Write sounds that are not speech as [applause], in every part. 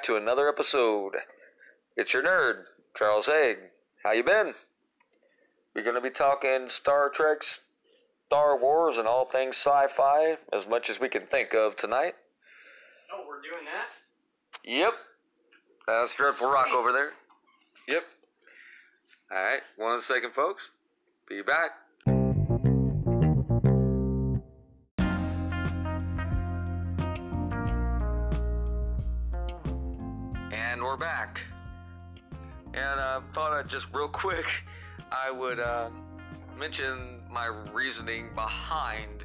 back to another episode. It's your nerd, Charles Haig. How you been? We're gonna be talking Star Trek, Star Wars, and all things sci-fi as much as we can think of tonight. Oh, we're doing that? Yep. Uh, That's Dreadful Rock over there. Yep. Alright, one second, folks. Be back. And I uh, thought I'd just real quick, I would uh, mention my reasoning behind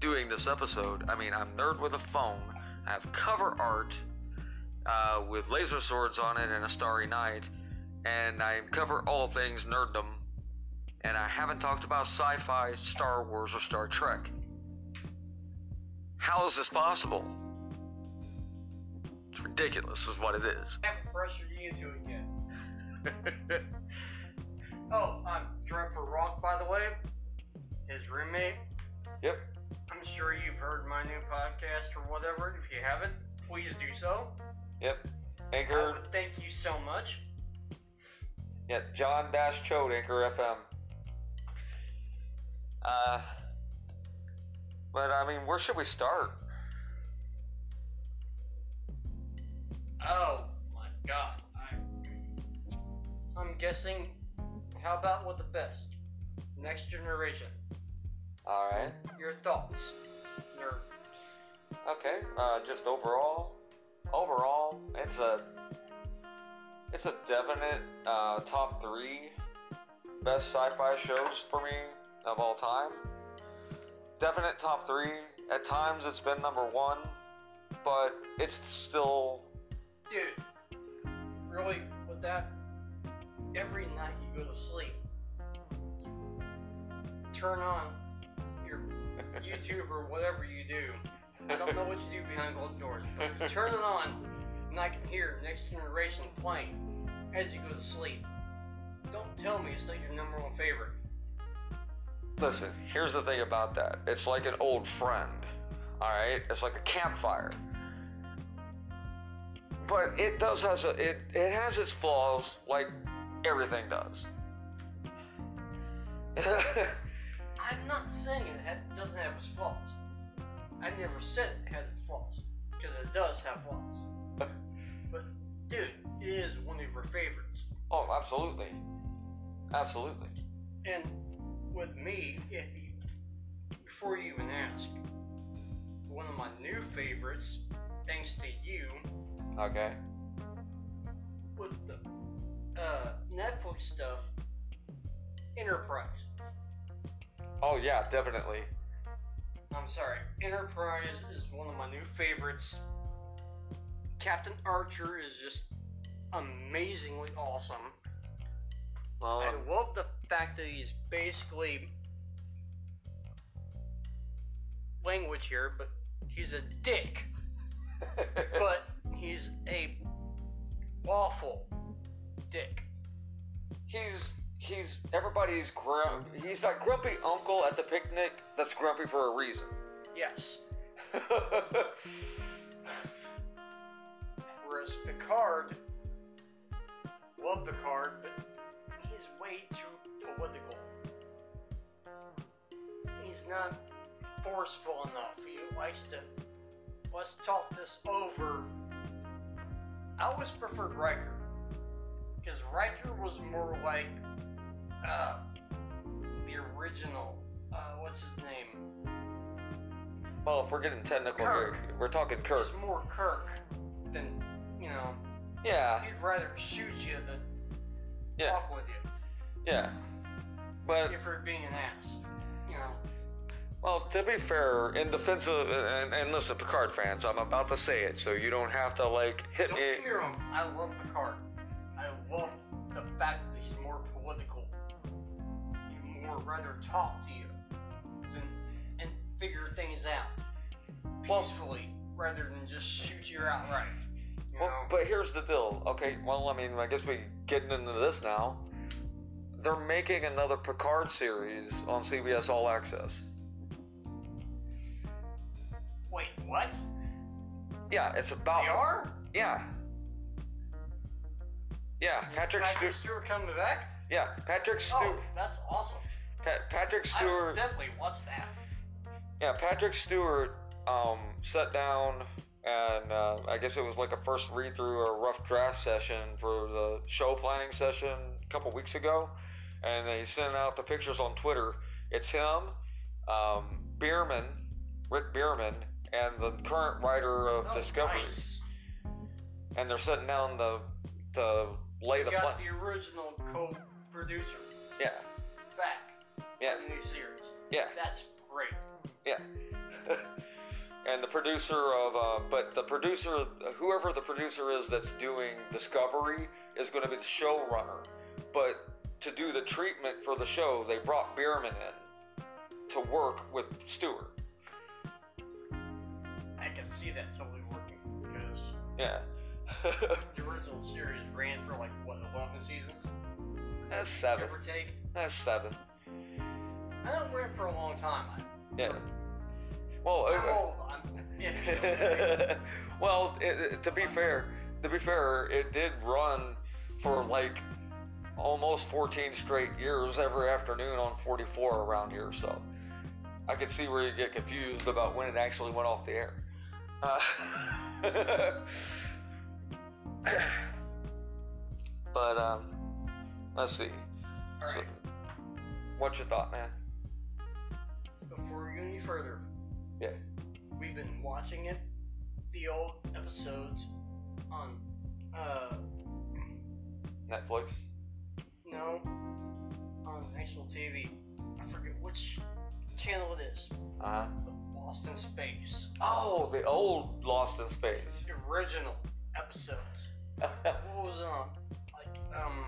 doing this episode. I mean, I'm nerd with a phone. I have cover art uh, with laser swords on it and a starry night, and I cover all things nerddom. And I haven't talked about sci-fi, Star Wars, or Star Trek. How is this possible? It's ridiculous, is what it is. I haven't pressured you into it. [laughs] oh, I'm Dreadful Rock, by the way. His roommate. Yep. I'm sure you've heard my new podcast or whatever. If you haven't, please do so. Yep. Anchor. would thank you so much. Yeah, John Dash Chode, Anchor FM. Uh, but I mean, where should we start? Oh guessing. How about with the best? Next generation. All right. Your thoughts. Nerd. Okay. Uh, just overall, overall, it's a, it's a definite uh, top three best sci-fi shows for me of all time. Definite top three. At times, it's been number one, but it's still Dude, really, with that, every night you go to sleep, turn on your [laughs] YouTube or whatever you do. I don't know what you do behind closed doors, but you [laughs] turn it on, and I can hear Next Generation playing as you go to sleep. Don't tell me it's not your number one favorite. Listen, here's the thing about that. It's like an old friend. Alright? It's like a campfire. But it does has a it, it has its flaws like everything does. [laughs] I'm not saying it doesn't have its flaws. I never said it had its flaws, because it does have flaws. But, dude, it is one of your favorites. oh, absolutely. Absolutely. And with me, if you, before you even ask, one of my new favorites, thanks to you, Okay. with the uh, Netflix stuff, Enterprise. Oh yeah, definitely. I'm sorry, Enterprise is one of my new favorites. Captain Archer is just amazingly awesome. Well, I love the fact that he's basically language here, but he's a dick. [laughs] But he's a awful dick. he's he's everybody's grump. He's that grumpy uncle at the picnic that's grumpy for a reason. Yes. [laughs] Whereas Picard, love Picard, but he's way too political. He's not forceful enough. He likes to let's talk this over. I always preferred Riker because Riker was more like uh, the original. Uh, what's his name? well, if we're getting technical here, we're talking Kirk. He's more Kirk than you know. Yeah, He'd rather shoot you than yeah, talk with you yeah. But if you're being an ass. You know. Well, to be fair, in defense of and, and listen, Picard fans, I'm about to say it, so you don't have to like hit Don't me. wrong. I love Picard. I love the fact that he's more political. He more rather talk to you than and figure things out peacefully rather than just shoot you outright. You Well, know. but here's the deal. Okay, well, I mean, I guess we're getting into this now. They're making another Picard series on CBS All Access. Wait, what? Yeah, it's about. They are? Yeah, Yeah, Patrick Patrick Stewart. Stewart coming back? Yeah, Patrick Stewart. Oh, that's awesome. Pa- Patrick Stewart. would definitely watch that. Yeah, Patrick Stewart um, sat down and uh, I guess it was like a first read through a rough draft session for the show planning session a couple weeks ago, and they sent out the pictures on Twitter. It's him, um, Berman, Rick Berman, and the current writer of Oh, Discovery, nice. and they're sitting down to to lay You the got plan. the original co-producer Yeah, back yeah, the new series. yeah. That's great. Yeah. [laughs] and the producer of, uh, but the producer, whoever the producer is that's doing Discovery, is going to be the showrunner. But to do the treatment for the show, they brought Berman in to work with Stewart. I can see that totally working because Yeah. [laughs] the original series ran for like what 11 seasons, That's seven. give or take. That's seven. I know it ran for a long time. I, Yeah. Well, I'm old. I'm iffy. [laughs] well, it, it- to be fair, to be fair, it did run for like almost 14 straight years every afternoon on 44 around here. So I could see where you get confused about when it actually went off the air. Uh, [laughs] [clears throat] but um, let's see. All So, right. what's your thought, man? Before we go any further, Yeah. we've been watching it, the old episodes on, uh, Netflix. no, on national TV. I forget which channel it is. Uh huh. Lost in Space. Oh, the old Lost in Space. The original episodes. [laughs] What was on? Like, um,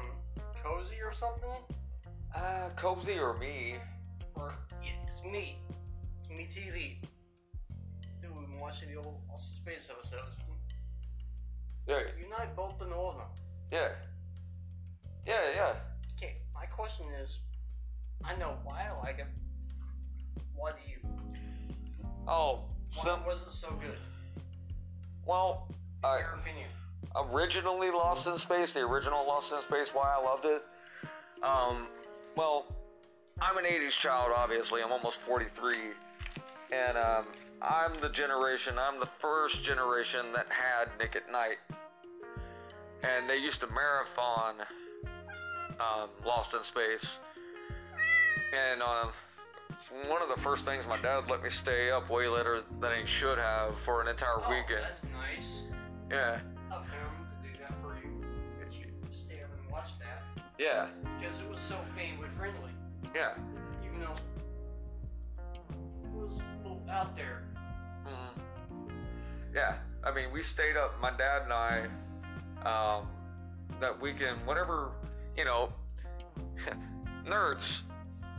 Cozi or something? uh, Cozi or me? Or, yeah, it's me. It's MeTV. Dude, we've been watching the old Lost Space episodes. Yeah, You and I both been old enough. yeah, yeah, yeah. Okay, my question is, I know why I like it. Why do you? Oh, Why some. was it so good? Well, In I your opinion. Originally Lost in Space, the original Lost in Space. Why I loved it. Um, well, I'm an '80s child. Obviously, I'm almost 43, and um, I'm the generation. I'm the first generation that had Nick at Nite, and they used to marathon um, Lost in Space. And um, one of the first things my dad let me stay up way later than he should have for an entire Oh, weekend. that's nice Yeah, of him to do that for you. You stay up and watch that yeah, because it was so family friendly. yeah. Even though it was out there. Mhm. Yeah, I mean, we stayed up, my dad and I, um, that weekend, whatever, you know, [laughs] nerds,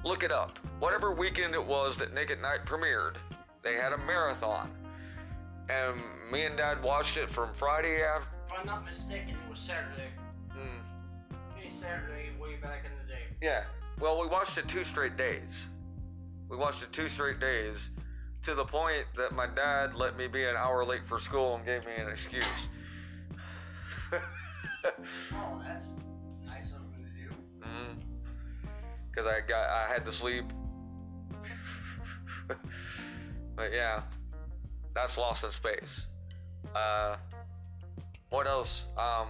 look it up. Whatever weekend it was that Nick at Nite premiered, they had a marathon. And me and dad watched it from Friday after. If I'm not mistaken, it was Saturday. Mm, Hey, Saturday, way back in the day. yeah, well, we watched it two straight days. We watched it two straight days to the point that my dad let me be an hour late for school and gave me an excuse. [laughs] Oh, that's nice of him to do. Because I got, I had to sleep. [laughs] but yeah, that's Lost in Space. Uh, what else? Um,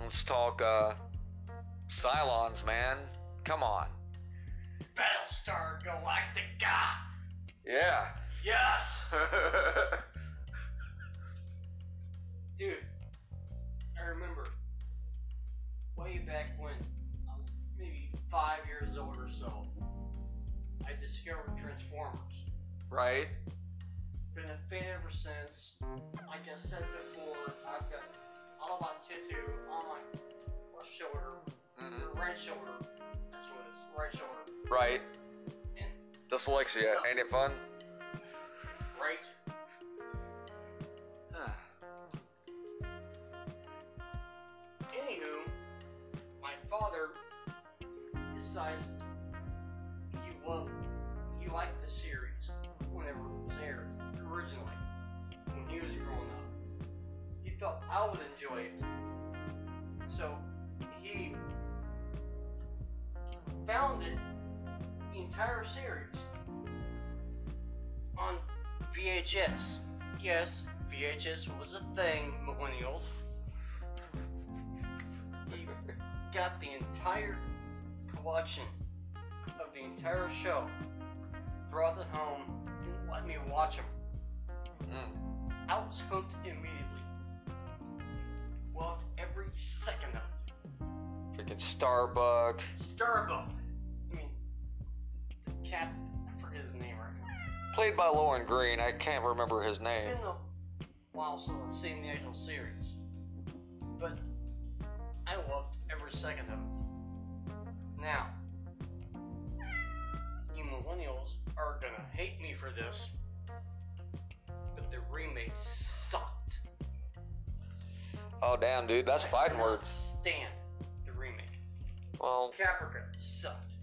let's talk uh, Cylons, man. Come on. Battlestar Galactica. Yeah. Yes. [laughs] Dude, I remember way back when I was maybe five years old or so, I discovered Transformers. right? Been a fan ever since. Like I said before, I've got all my tattoo on my left shoulder, Mhm. right shoulder. That's what it is, right shoulder. Right. And Dyslexia, ain't it fun? right. Anywho, my father decides he loved, he liked the series thought I would enjoy it, So he founded the entire series on VHS. Yes, VHS was a thing, millennials. He got the entire collection of the entire show, brought it home, and let me watch them. Mm. I was hooked immediately. Second of it. Freaking Starbuck. Starbuck. I mean, the cat. I forget his name right now. Played by Lorne Greene. I can't remember his name. It's been a while since I've seen the actual series, but I loved every second of it. Now, you millennials are gonna hate me for this, but the remake. Oh damn, dude, that's I fighting words. Stand the remake. Well, Caprica sucked.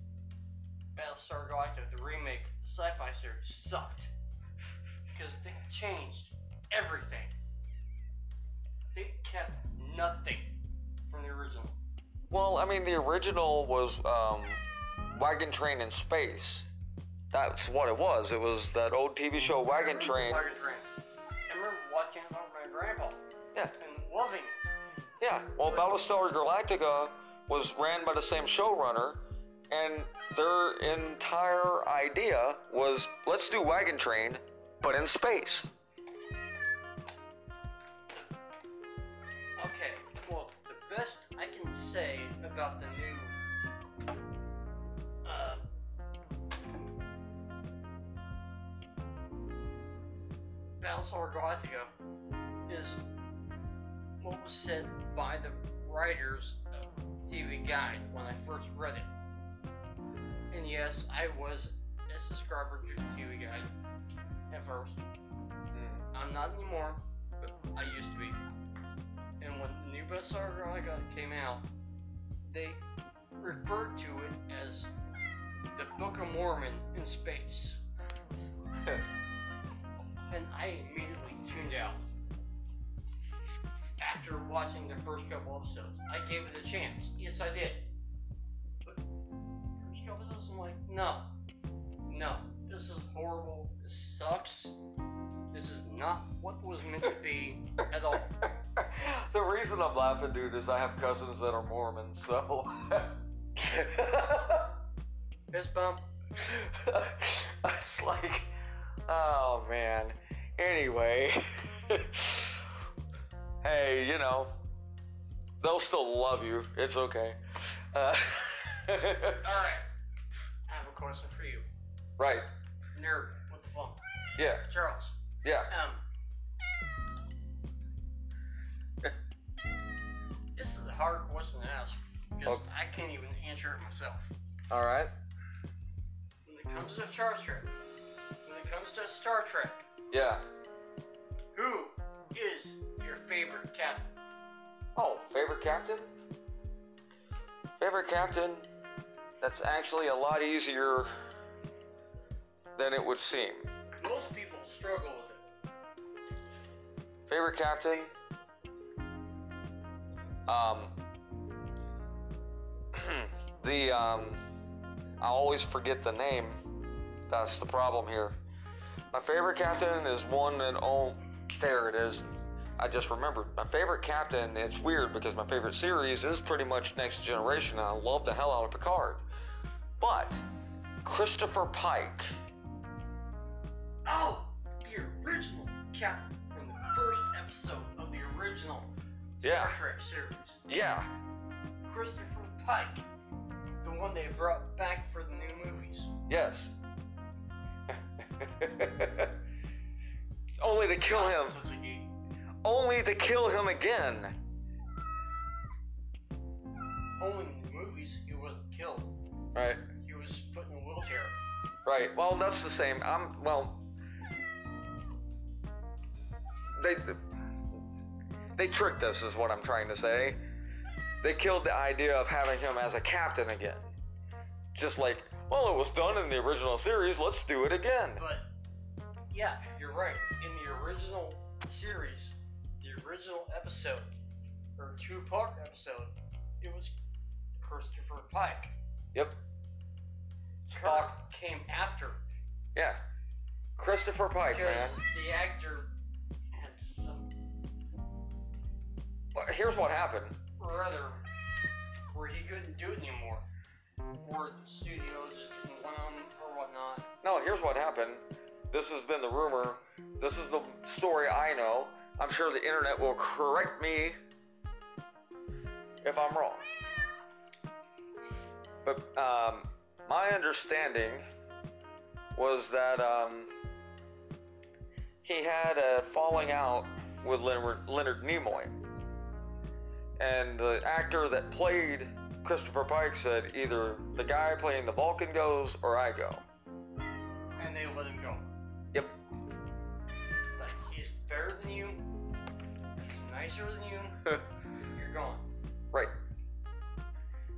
Battlestar Galactica, the remake, the sci-fi series sucked because they changed everything. They kept nothing from the original. well, I mean, the original was um, Wagon Train in Space. That's what it was. It was that old TV show Wagon Train. Wagon Train. Loving it. yeah. Well, Battlestar Galactica was ran by the same showrunner, and their entire idea was let's do Wagon Train, but in space. Okay, well, the best I can say about the new. Uh, Battlestar Galactica is what was said by the writers of TV Guide when I first read it. And yes, I was a subscriber to TV Guide at first. Mm. I'm not anymore, but I used to be. And when the new Battlestar Galactica came out, they referred to it as the Book of Mormon in space. [laughs] And I immediately tuned out. After watching the first couple episodes, I gave it a chance. Yes, I did. But first couple episodes, I'm like, no, no, this is horrible. This sucks. This is not what was meant to be at all. [laughs] the reason I'm laughing, dude, is I have cousins that are Mormons, so. [laughs] Fist bump. [laughs] it's like, oh man. Anyway, hey, you know, they'll still love you. It's okay. Uh, All right. [laughs] I have a question for you, right. nerd. What the fuck, Yeah. Charles? Yeah. Um. This is a hard question to ask because Okay. I can't even answer it myself. All right. When it comes to Star Trek, when it comes to Star Trek, Yeah. who is favorite captain? Oh, favorite captain? Favorite captain? That's actually a lot easier than it would seem. Most people struggle with it. Favorite captain? Um, [clears throat] the um, I always forget the name. That's the problem here. My favorite captain is one and oh, there it is. I just remembered. My favorite captain. It's weird because my favorite series is pretty much Next Generation, and I love the hell out of Picard. But Christopher Pike. Oh, the original captain from the first episode of the original Yeah. Star Trek series. Yeah. Christopher Pike, the one they brought back for the new movies. Yes. [laughs] Only to kill him. Such a geek. Only to kill him again. Only in the movies he wasn't killed. Right. He was put in a wheelchair. Right. Well, that's the same. I'm well. They they tricked us, is what I'm trying to say. They killed the idea of having him as a captain again. Just like, well, it was done in the original series. Let's do it again. But yeah, you're right. In the original series, original episode, or two-part episode, it was Christopher Pike. Yep. Kirk came after Yeah. Christopher Pike, because man. the actor had some Well, Here's what happened. or other where he couldn't do it anymore, or the studio just didn't want him or whatnot. No, here's what happened. This has been the rumor. This is the story I know. I'm sure the internet will correct me if I'm wrong. But um, my understanding was that um, he had a falling out with Leonard, Leonard Nimoy. And the actor that played Christopher Pike said either the guy playing the Vulcan goes or I go. And they let him go. Yep. Like he's better than you, nicer than you. [laughs] You're gone. Right.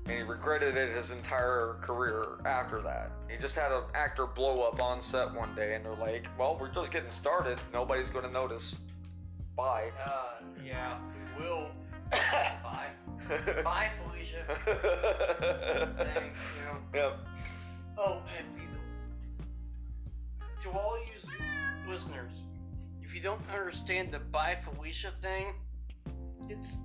And he regretted it his entire career after that. He just had an actor blow up on set one day, and they're like, well, we're just getting started. Nobody's going to notice. Bye. Uh, yeah, we will. [laughs] Bye. Bye, Felicia. [laughs] Thanks, you know. Yep. Oh, and you, to all you listeners, if you don't understand the bye Felicia thing, it's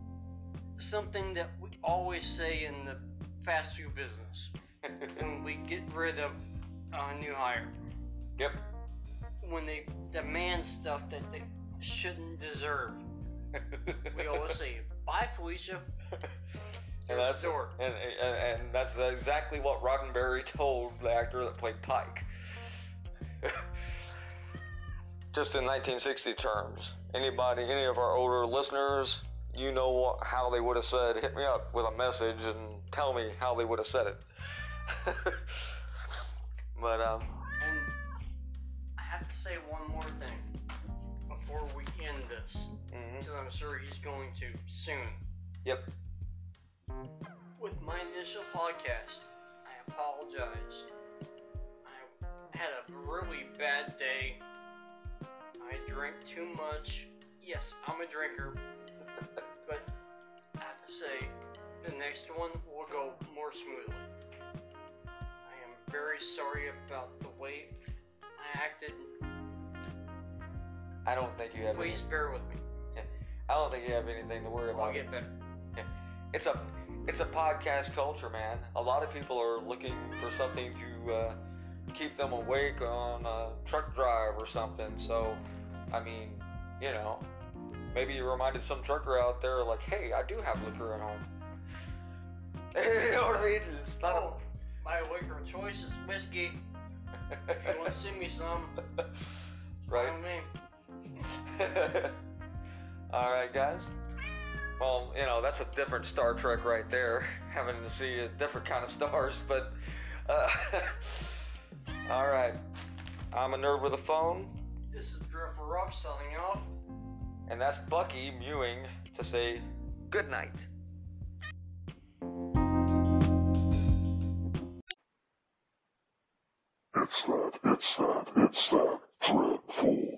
something that we always say in the fast food business [laughs] when we get rid of a new hire. Yep. When they demand stuff that they shouldn't deserve, we always say, "Bye, Felicia." [laughs] and that's door. and, and and that's exactly what Roddenberry told the actor that played Pike. [laughs] Just in 1960 terms, anybody, any of our older listeners, you know what, how they would have said, "Hit me up with a message and tell me how they would have said it." [laughs] but um, And I have to say one more thing before we end this, because I'm sure he's going to soon. yep, With my initial podcast, I apologize. I had a really bad day. I drank too much. Yes, I'm a drinker, say, the next one will go more smoothly. I am very sorry about the way I acted. I don't think you have. Please Any, bear with me. I don't think you have anything to worry I'll about. get better. it's a it's a podcast culture, man. A lot of people are looking for something to uh, keep them awake on a truck drive or something. So, I mean, you know, maybe you reminded some trucker out there, like, hey, I do have liquor at home. [laughs] you know what I mean? It's not. Oh, my liquor of choice is whiskey. If you want to send me some, [laughs] right. [laughs] All right, guys. Well, you know that's a different Star Trek right there, having to see a different kind of stars. But uh, all right, I'm a nerd with a phone, This is Drift Rock signing off. And that's Bucky mewing to say good night. It's that, it's that, it's that.